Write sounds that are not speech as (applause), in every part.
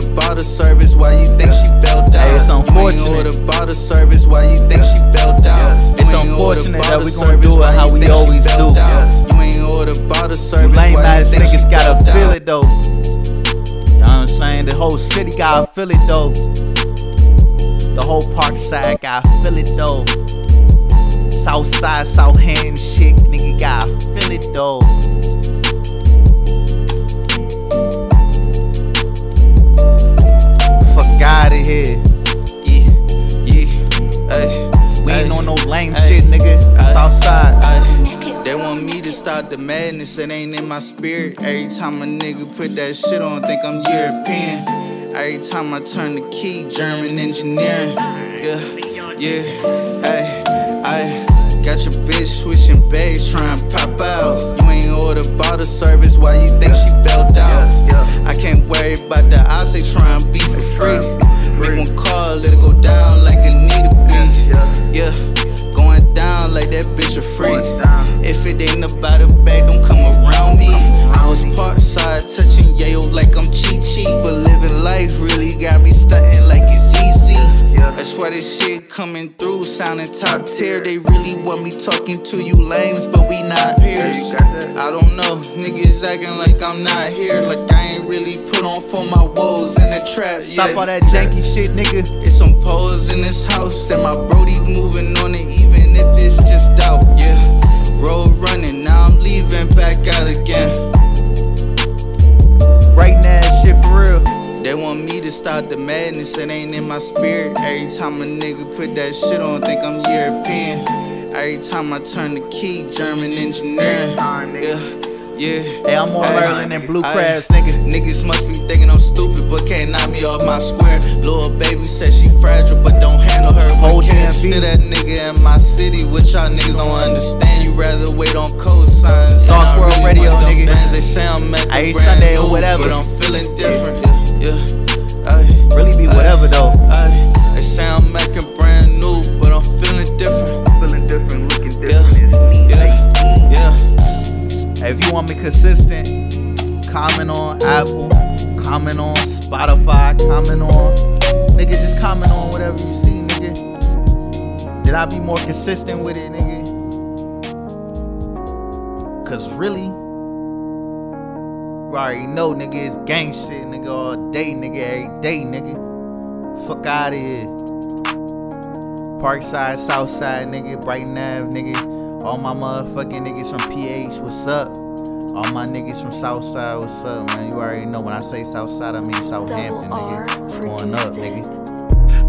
order bottle service, why you think she belt out? Hey, it's unfortunate. order bottle service, why you think she out? You It's unfortunate that we gon' service, do it how we always do. You ain't order bottle You service, lame ass you think she niggas gotta feel it though. You know what I'm saying? The whole city gotta feel it though. The whole park side gotta feel it though. South side, South hand shit, nigga gotta feel it though. Fuck out of here. Yeah, yeah, ay, We ain't on no lame ay, shit, nigga. ay, South ay. They want me to stop the madness, it ain't in my spirit. Every time a nigga put that shit on, think I'm European. Every time I turn the key, German engineering. Yeah, yeah, ay, ay. Got your bitch switching bass, trying pop out. You ain't order bottle service, why you think she belt out? I can't worry about the odds, they trying beef for free. Make one call, let it go down like it need to be. Yeah, going down like that bitch a free. If it ain't about a bag, don't come around me. I was part side touching yayo like I'm cheat cheat, this shit coming through sounding top tier. They really want me talking to you lames, but we not peers. I don't know, niggas acting like I'm not here, like I ain't really put on for my woes in the trap. Stop all that janky shit, nigga. It's some pose in this house, and my Brody moving on it, even if it's just out. Yeah, road running, now I'm leaving back out again. Writing that shit for real. They want me to stop the madness, it ain't in my spirit. Every time a nigga put that shit on, think I'm European. Every time I turn the key, German engineering. Yeah, yeah. Hey, I'm more Maryland than Blue. Crabs, nigga. Niggas must be thinking I'm stupid, but can't knock me off my square. Little baby said she fragile, but don't handle her. But can't still that nigga in my city, which y'all niggas don't understand. You rather wait on cosigns. Sauce World really Radio, nigga. bands. They say I'm at the Ay, Sunday or whatever. but I'm feeling different. Yeah, yeah. Ay, Really be ay, whatever though. ay. They say I'm making brand new, but I'm feeling different. Feeling different, looking Yeah, different. yeah, yeah. Hey, if you want me consistent, comment on Apple, comment on Spotify, comment on. Nigga, just comment on whatever you see, nigga. Did I be more consistent with it, nigga? Cause really, you already know, nigga, it's gang shit, nigga, all day, nigga, every day, nigga. Fuck out of here. Parkside, Southside, nigga, Brighton Ave, nigga. All my motherfucking niggas from PH, what's up? All my niggas from Southside, what's up, man? You already know when I say Southside, I mean Southampton, Double nigga. It's going up, it. nigga.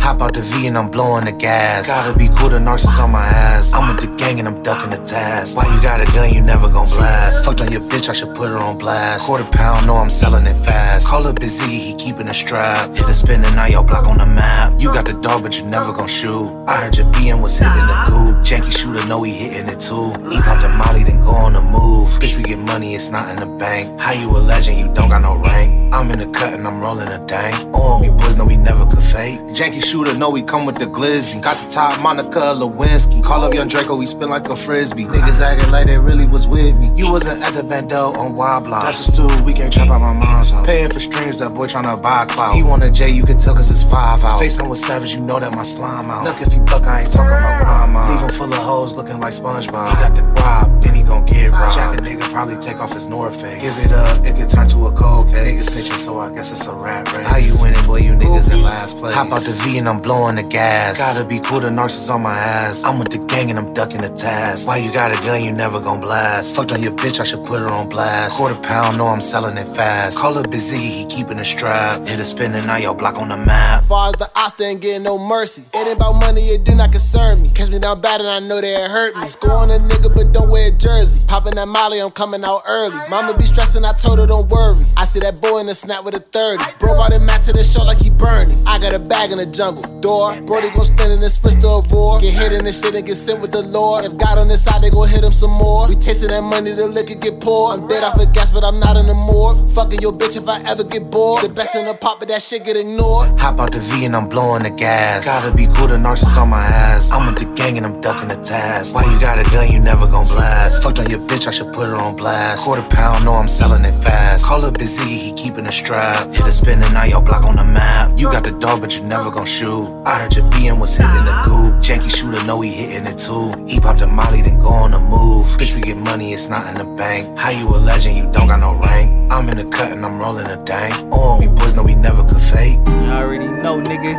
Hop out the V and I'm blowing the gas. Gotta be cool, the narcissist on my ass. I'm with the gang and I'm ducking the task. Why you got a gun, you never gon' blast. Fucked on your bitch, I should put her on blast. Quarter pound, know I'm selling it fast. Call up busy, he keeping a strap. Hit a spin and now your block on the map. You got the dog, but you never gon' shoot. I heard your BM was hitting the goop. Janky shooter, know he hitting it too. He popped a molly, then go on the move. Bitch, we get money, it's not in the bank. How you a legend, you don't got no rank. I'm in the cut and I'm rolling a dang. dank. Oh, OMB boys know we never could fake. Janky shooter, know we come with the glizzy. Got the top Monica Lewinsky. Call up young Draco, we spin like a frisbee. Niggas acting like they really was with me. You wasn't at the bando on Wild Block. That's just two, we can't trap out my mom's house. Paying for streams, that boy tryna buy clout. He want a J, you can tell cause it's five out. FaceTime with Savage, you know that my slime out. Look if he buck, I ain't talking about prime out. Leave him full of hoes looking like SpongeBob. He got the guap, then he gon' get robbed. Jack a nigga probably take off his North Face. Give it up, it could turn to a cold case. Niggas snitching, so I guess it's a rap race. How you winning, boy? You niggas in last place. Hop out the V and I'm blowing the gas. Gotta be cool, the narcissist on my ass. I'm with the gang and I'm ducking the task. Why you got a gun, you never gon' blast. Fucked on your bitch, I should put her on blast. Quarter pound, know I'm selling it fast. Call up busy, he keeping a strap. Hit a spin and now your block on the map. Far as the they ain't getting no mercy. It ain't about money, it do not concern me. Catch me down bad and I know they hurt me. Score on a nigga, but don't wear a jersey. Popping that molly, I'm coming out early. Mama be stressing, I told her don't worry. I see that boy in the snap with a 30. Bro brought him back to the show like he Bernie. I got a bag in the jungle. door. Brody gon' spin in and switch to a roar. Get hit in this shit and get sent with the Lord. If God on this side, they gon' hit him some more. We tasting that money, the liquor get poured. I'm dead off of gas, but I'm not in the morgue. Fucking your bitch if I ever get bored. The best in the pop, but that shit get ignored. Hop out the V and I'm blowing the gas. Gotta be cool, the narcissist on my ass. I'm with the gang and I'm ducking the task. Why you got a gun, you never gon' blast. Fucked on your bitch, I should put her on blast. Quarter pound, know I'm selling it fast. Call up busy, he keeping a strap. Hit a spin and now your block on the map. You got the dog, but you never gon' shoot. I heard your BM was hitting the goop. Janky shooter, know he hitting it too. He popped the molly, then go on the move. Bitch, we get money, it's not in the bank. How you a legend, you don't got no rank? I'm in the cut and I'm rolling a dank. Oh, All me boys know we never could fake. You already know, nigga.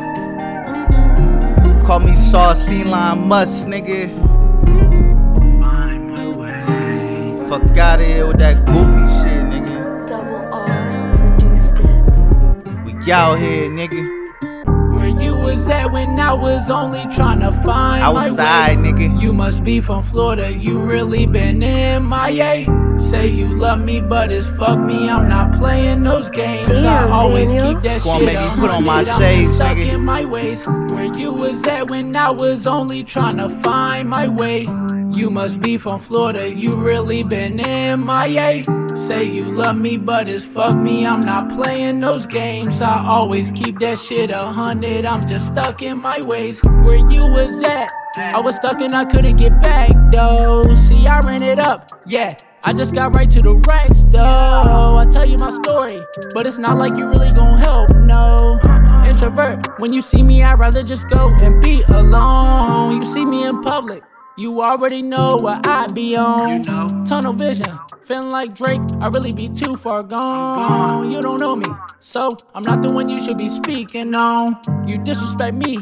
Call me Saucy Line Must, nigga. Fuck out of here with that goofy shit, nigga. Double R produced it. We out here, nigga. Where you was at when I was only trying to find Outside, my way. nigga. You must be from Florida, you really been in my MIA. Say you love me, but it's fuck me. I'm not playing those games. I Damn, always Daniel. keep that Just gonna shit make put on my hundred. I'm shades, just stuck nigga. in my ways. Where you was at when I was only trying to find my way. You must be from Florida, you really been in my MIA. Say you love me, but it's fuck me. I'm not playing those games. I always keep that shit a hundred. I'm just stuck in my ways. Where you was at? I was stuck and I couldn't get back though. See, I ran it up, yeah. I just got right to the racks though. I tell you my story, but it's not like you really gon' help, no. Introvert, when you see me, I'd rather just go and be alone. You see me in public. You already know what I be on. Tunnel vision, feeling like Drake. I really be too far gone. You don't know me, so I'm not the one you should be speaking on. You disrespect me,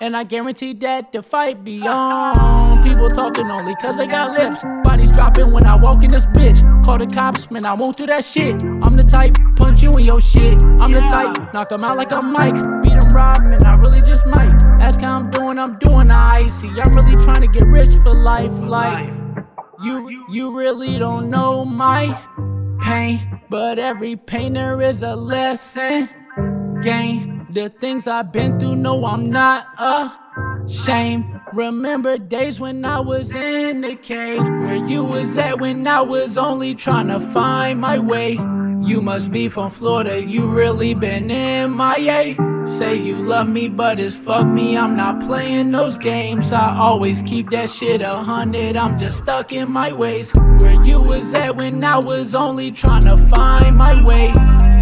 and I guarantee that the fight be on. People talking only cause they got lips. Bodies dropping when I walk in this bitch. Call the cops, man, I won't do that shit. I'm the type, punch you in your shit. I'm the type, knock 'em out like a mic. Beat 'em rob, man, I really just might. Ask how I'm doing, I'm doing I See, I'm really get rich for life. Like, you, you really don't know my pain. But every pain there is a lesson gain. The things I've been through, no, I'm not ashamed. Remember days when I was in the cage, where you was at when I was only trying to find my way. You must be from Florida, you really been in my MIA. Say you love me, but it's fuck me. I'm not playing those games. I always keep that shit a hundred. I'm just stuck in my ways. Where you was at when I was only trying to find my way.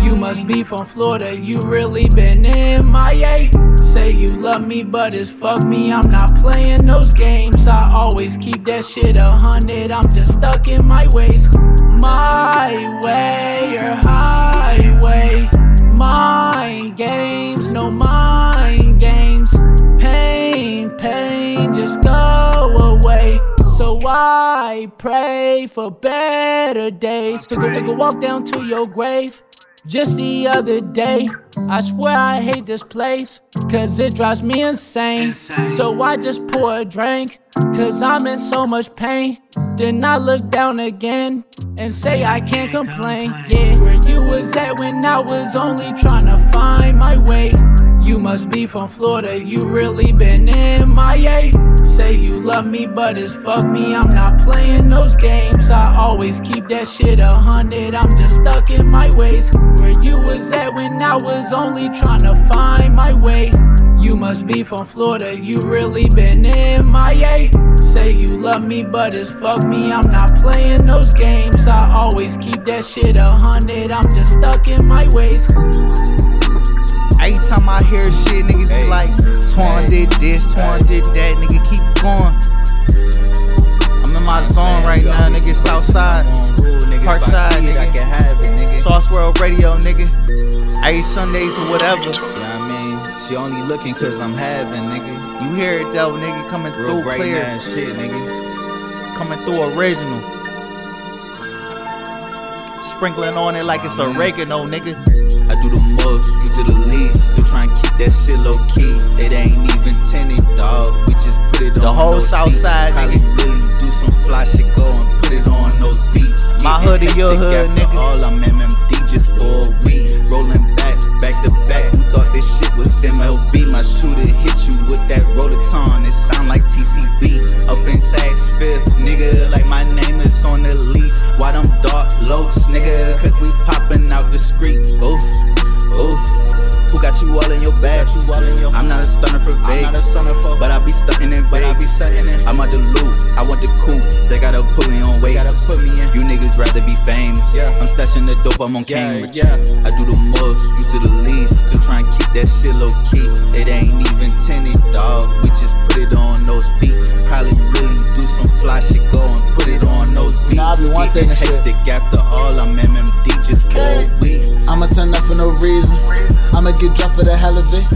You must be from Florida, you really been in my MIA. Say you love me, but it's fuck me. I'm not playing those games. I always keep that shit a hundred. I'm just stuck in my ways. My way or highway. Mind games, no mind games. Pain, pain, just go away. So I pray for better days. Took a, took a walk down to your grave. Just the other day, I swear I hate this place, cause it drives me insane. So I just pour a drink, cause I'm in so much pain. Then I look down again and say I can't complain. Yeah, where you was at when I was only trying to find my way. You must be from Florida, you really been in MIA. Say you love me, but it's fuck me. I'm not playing those games. I always keep that shit a hundred. I'm just stuck in my ways. Where you was at when I was only trying to find my way. You must be from Florida, you really been in MIA. Say you love me, but it's fuck me. I'm not playing those games. I always keep that shit a hundred. I'm just stuck in my ways. Every time I hear shit, niggas Hey. be like, Twan Hey. did this, Twan did that, nigga, keep going. I'm in my zone right now, nigga, Southside. Parkside, nigga. I can have it, nigga. Sauce World Radio, nigga. Every Sundays or whatever. You know what I mean? She only looking cause I'm having, nigga. You hear it though, nigga, coming Real through right clear, and shit, nigga. coming through original. Sprinkling on it like it's oregano, nigga. I do the dog. You to the least, still trying to keep that shit low key. It ain't even tenant, dog. We just put it the on. The whole south feet. side, probably really do some fly shit. Go and put it on those beats. My hood or your hood, nigga. All I'm MMD just for a week. Rolling backs, back to back. Who thought this shit was MLB? My shooter hit you with that rotaton. It sound like TCB. Up in Saks Fifth, nigga. Like my name is on the lease. Why them dark loads, nigga? Cause we popping out the street. Ooh. Oh, who got you all in your bag. You all in your. I'm not a stunner for Vegas. I'm not a stunner for. But I be stunting in Vegas. I be stunting in. I'm out the loot. I want the coupe. They gotta put me on weight. Gotta put me in. You niggas rather be famous. Yeah. I'm stashing the dope. I'm on Cambridge. Yeah. I do the most. You do the least. Still trying to keep that shit low key. It ain't even tinted, dog. We just put it on those feet. Probably really do some fly shit. Go and put it on those beats. Nah, I be one Getting taking shit. hectic after all. I'm MMD just for a week. I'ma turn up for no reason. I'ma get drunk for the hell of it.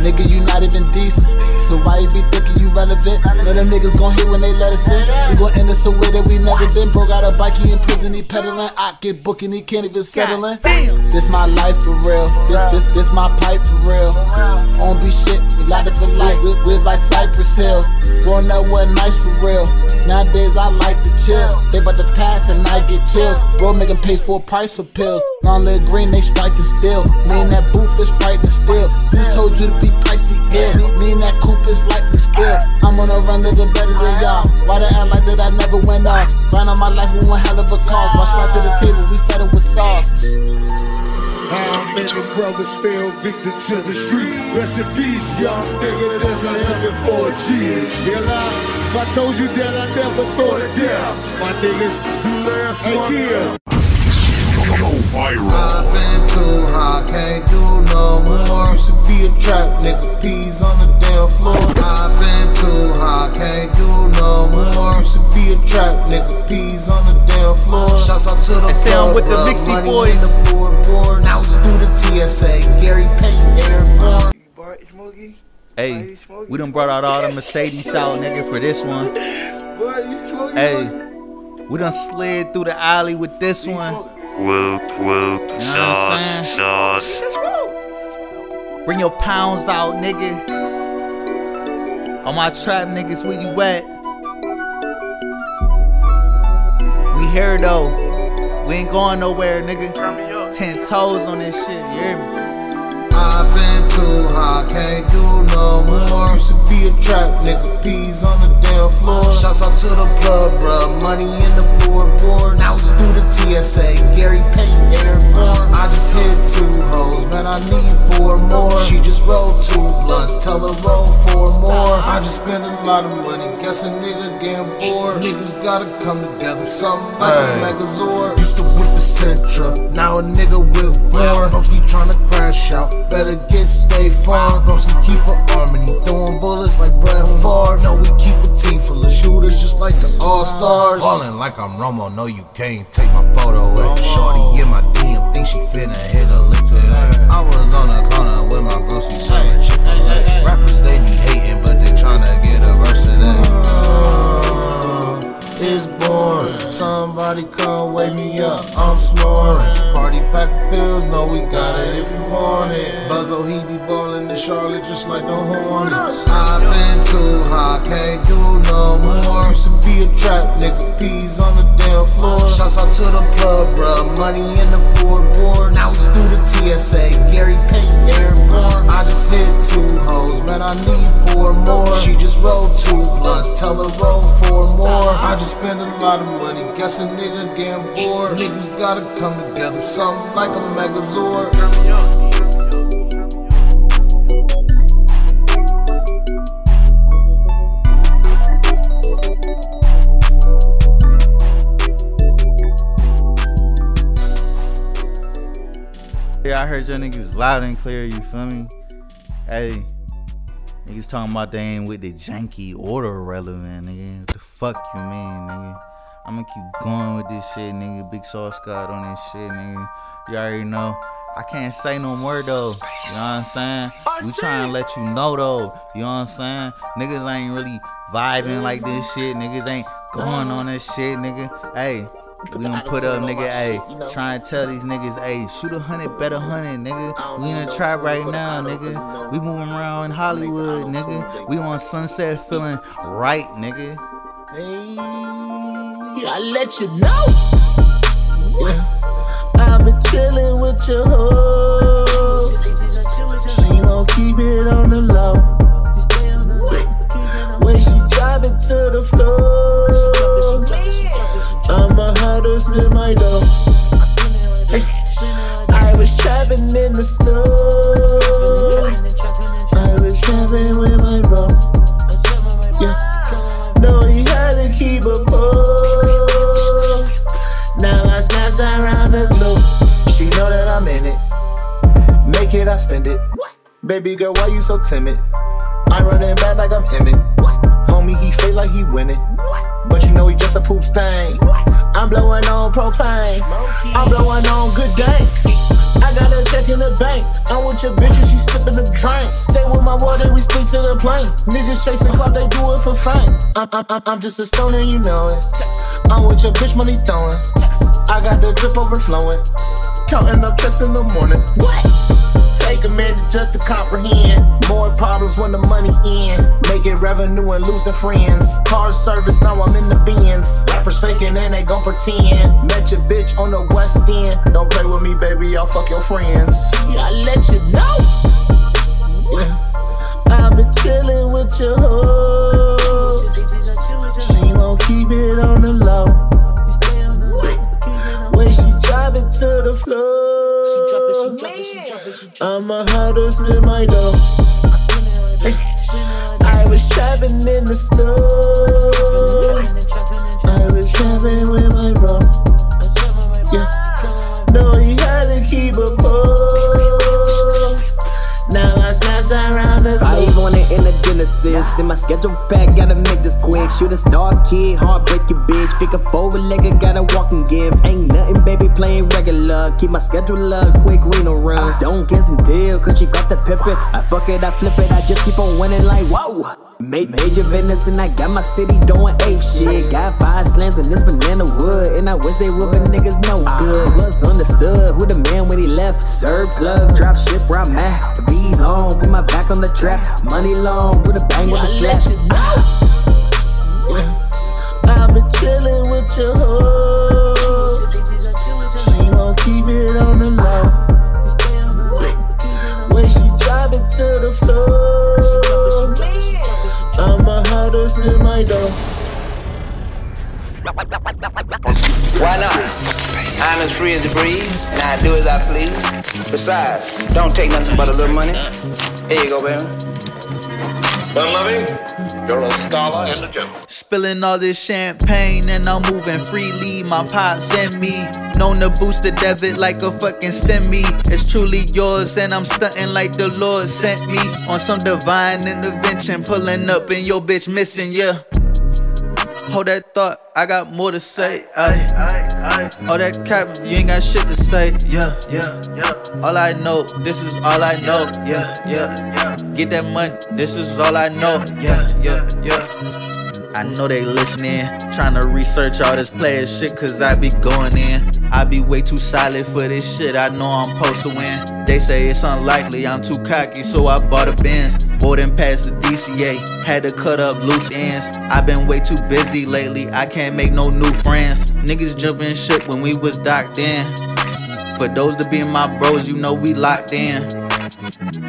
Nigga, you not even decent. So why you be thinking you relevant? Know them niggas gon' hit when they let us in. We gon' end us somewhere that we never been. Broke out a bike, he in prison, he peddling. I get booking, he can't even settle in. This my life for real. This this this my pipe for real. On be shit, we light it for life. We, we like Cypress Hill. Growing up wasn't nice for real. Nowadays I like to chill. They about to pass and I get chills. Bro, make make 'em pay full price for pills. Long live green, they striking still. Me and that booth is frightening still. Who told you to be pricey ill? Me, and that coupe is like likely still. I'm on a run living better than y'all. Why they act like that I never went off? Grind on my life with one hell of a cause. Brought spots to the table, we fed 'em with sauce. How many brothers fell victim to the street? Rest in peace, young nigga. That's a heaven for a G. Real life, I told you that I never thought it down. My niggas, you last one. Hey, Go viral. I've been too high, can't do no more. Used to be a trap nigga, peas on the damn floor. I've been too high, can't do no more. Used to be a trap nigga, peas on the damn floor. Shouts out to the And say I'm club, with the bruh, Mixie boys. in the floorboard. Now we through the TSA, Gary Payton, airborne. Boy, Smokey. Hey, we done brought out all the Mercedes out, (laughs) nigga, for this one. Boy, you smoking? Hey, we done slid through the alley with this one. Whoop whoop You know what I'm sauce sauce. Bring your pounds out, nigga. All my trap niggas, where you at? Here though. We ain't going nowhere, nigga. Ten toes on this shit, you hear me? Been too high, can't do no more. Used to be a trap nigga, peas on the damn floor. Shouts out to the plug, bruh, money in the floorboard. Now we through the TSA, Gary Payton, airborne. I just hit two hoes, man, I need four more. She just rolled two blunts, tell her roll four more. I just spent a lot of money, guess a nigga getting bored. Niggas gotta come together, something like a Megazord. Used to whip the Sentra, now a nigga with four. Broski tryna crash out, better get State Farm. Broski keep her armony, throwing bullets like Brett mm. Favre. No, we keep a team full of shooters, just like the All Stars. Ballin' like I'm Romo, no, you can't take my photo away. Shorty in my DM, think she finna hit a lick today. I was on the corner with my broski serving Chick-fil-A. Rappers, they be hating, but It's boring. Somebody come wake me up. I'm snoring. Party pack pills, no, we got it if you want it. Buzzo, he be ballin' in Charlotte just like the Hornets. I've been too high, can't do no more. Used to be a trap nigga, peas on the Shouts out to the plug, bruh, money in the floorboard. Now we through the TSA, Gary Payton, airborne. I just hit two hoes, man, I need four more. She just rolled two blunts, tell her roll four more. I just spent a lot of money, guess a nigga getting bored. Niggas gotta come together, something like a Megazord. I heard your niggas loud and clear, you feel me? Hey, niggas talking about they ain't with the janky order relevant, nigga. What the fuck you mean, nigga? I'ma keep going with this shit, nigga. Big sauce Scott on this shit, nigga. You already know. I can't say no more though. You know what I'm saying? We trying to let you know though. You know what I'm saying? Niggas ain't really vibing like this shit. Niggas ain't going on this shit, nigga. Hey, we gonna put up, nigga. Hey, try to tell these niggas, hey, shoot a hundred, bet a hundred, nigga. We in the trap right now, nigga. We moving around in Hollywood, nigga. We on Sunset feeling right, nigga. Hey, I let you know. Yeah. I've been chilling with your hoes. She gon' keep it on the low. When she drop it to the floor, I'm a to spin my dough. I was trapping in the snow. I was trapping with my bro. Yeah. No, he had to keep a pole. Now I snaps around the globe. She know that I'm in it. Make it, I spend it. Baby girl, why you so timid? I run it back like I'm Emmett. Homie, he fake like he winning. But you know he just a poop stain. I'm blowing on propane. I'm blowing on good gang. I got a check in the bank. I'm with your bitch and she sipping the drink. Stay with my water, we stick to the plane. Niggas chasing clout, they do it for fame. I'm, I'm, I'm, I'm just a stoner, you know it. I'm with your bitch, money throwing. I got the drip overflowing. Counting up checks in the morning. What? Take a minute just to comprehend. More problems when the money in. Making revenue and losing friends. Car service, now I'm in the bins. Rappers faking and they gon' pretend. Met your bitch on the west end. Don't play with me, baby, I'll fuck your friends. Yeah, I let you know. Yeah. I've been chillin' with your hoe. She won't keep it on the low. When she drop it to the floor. I'm a how to spin my dough. I was trapping in the snow. I was trapping with my bro. Yeah. On it in the Genesis. In my schedule pack, gotta make this quick. Shoot a star kid, heartbreak your bitch. Figure forward legged, gotta walk and give. Ain't nothing, baby, playing regular. Keep my schedule up, quick Reno run. Don't get some deal, cause she got the pippin'. I fuck it, I flip it, I just keep on winning like whoa. Made major business and I got my city doing ape shit. Got five slams in this banana wood, and I wish they would, but niggas no good. Was understood who the man when he left. Serve plug, drop ship where I'm at. Be home, put my back on the trap. Money long, with a bang with a slash. I've been chillin' with your hoe. She won't keep it on the low. When she drop it to the floor, have my dough. Why not? I'm as free as the breeze, and I do as I please. Besides, don't take nothing but a little money. Here you go, baby. Fun loving, you're a scholar and a gentleman. Spilling all this champagne and I'm moving freely. My pops and me. Known to boost the debit like a fucking STEMI. It's truly yours and I'm stunting like the Lord sent me. On some divine intervention, pulling up and your bitch missing, yeah. Hold that thought, I got more to say. Ay. All that cap, you ain't got shit to say. Yeah, yeah, yeah. All I know, this is all I know. Yeah, yeah, yeah. Get that money, this is all I know. Yeah, yeah, yeah. I know they listening, trying to research all this player shit, cause I be going in. I be way too solid for this shit, I know I'm supposed to win. They say it's unlikely, I'm too cocky, so I bought a Benz. Boarding past the DCA, had to cut up loose ends. i been way too busy lately, I can't make no new friends. Niggas jumping shit when we was docked in. For those to be my bros, you know we locked in.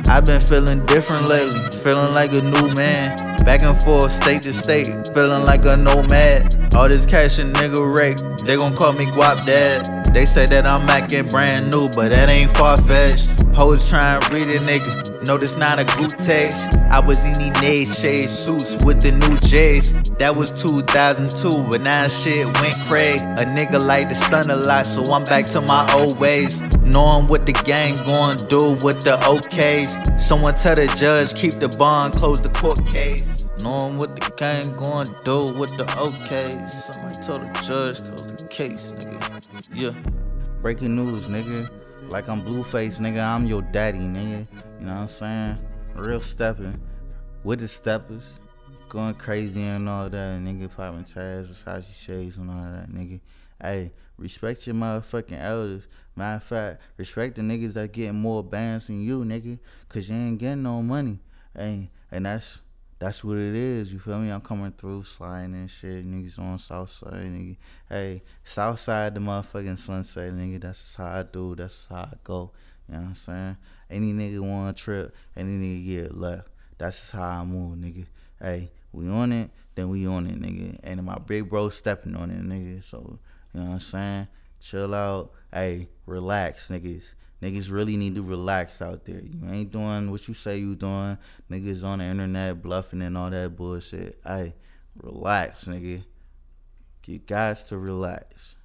I've been feeling different lately, feeling like a new man. Back and forth, state to state, feeling like a nomad. All this cash and nigga rake, they gon' call me Guap Dad. They say that I'm acting brand new, but that ain't far fetched. Hoes trying to read a nigga, no, this not a good taste. I was in these nade shade suits with the new J's. That was 2002, but now shit went cray. A nigga like to stun a lot, so I'm back to my old ways. Knowing what the gang gon' do with the OKs. Someone tell the judge, keep the bond, close the court case. Knowing what the gang gon' do with the OKs. Someone tell the judge, close the case, nigga. Yeah. Breaking news, nigga. Like I'm Blueface, nigga. I'm your daddy, nigga. You know what I'm saying? Real stepping with the steppers. Going crazy and all that, nigga. Popping tags, Versace shades and all that, nigga. Hey, respect your motherfucking elders. Matter of fact, respect the niggas that getting more bands than you, nigga. Cause you ain't getting no money. Hey, and that's that's what it is. You feel me? I'm coming through sliding and shit. Niggas on Southside, nigga. Hey, Southside the motherfucking sunset, nigga. That's how I do. That's how I go. You know what I'm saying? Any nigga want a trip, any nigga get left. That's just how I move, nigga. Hey, we on it, then we on it, nigga. And my big bro stepping on it, nigga. So, you know what I'm saying? Chill out. Hey, relax, niggas. Niggas really need to relax out there. You ain't doing what you say you doing. Niggas on the internet bluffing and all that bullshit. Hey, relax, nigga. You guys to relax.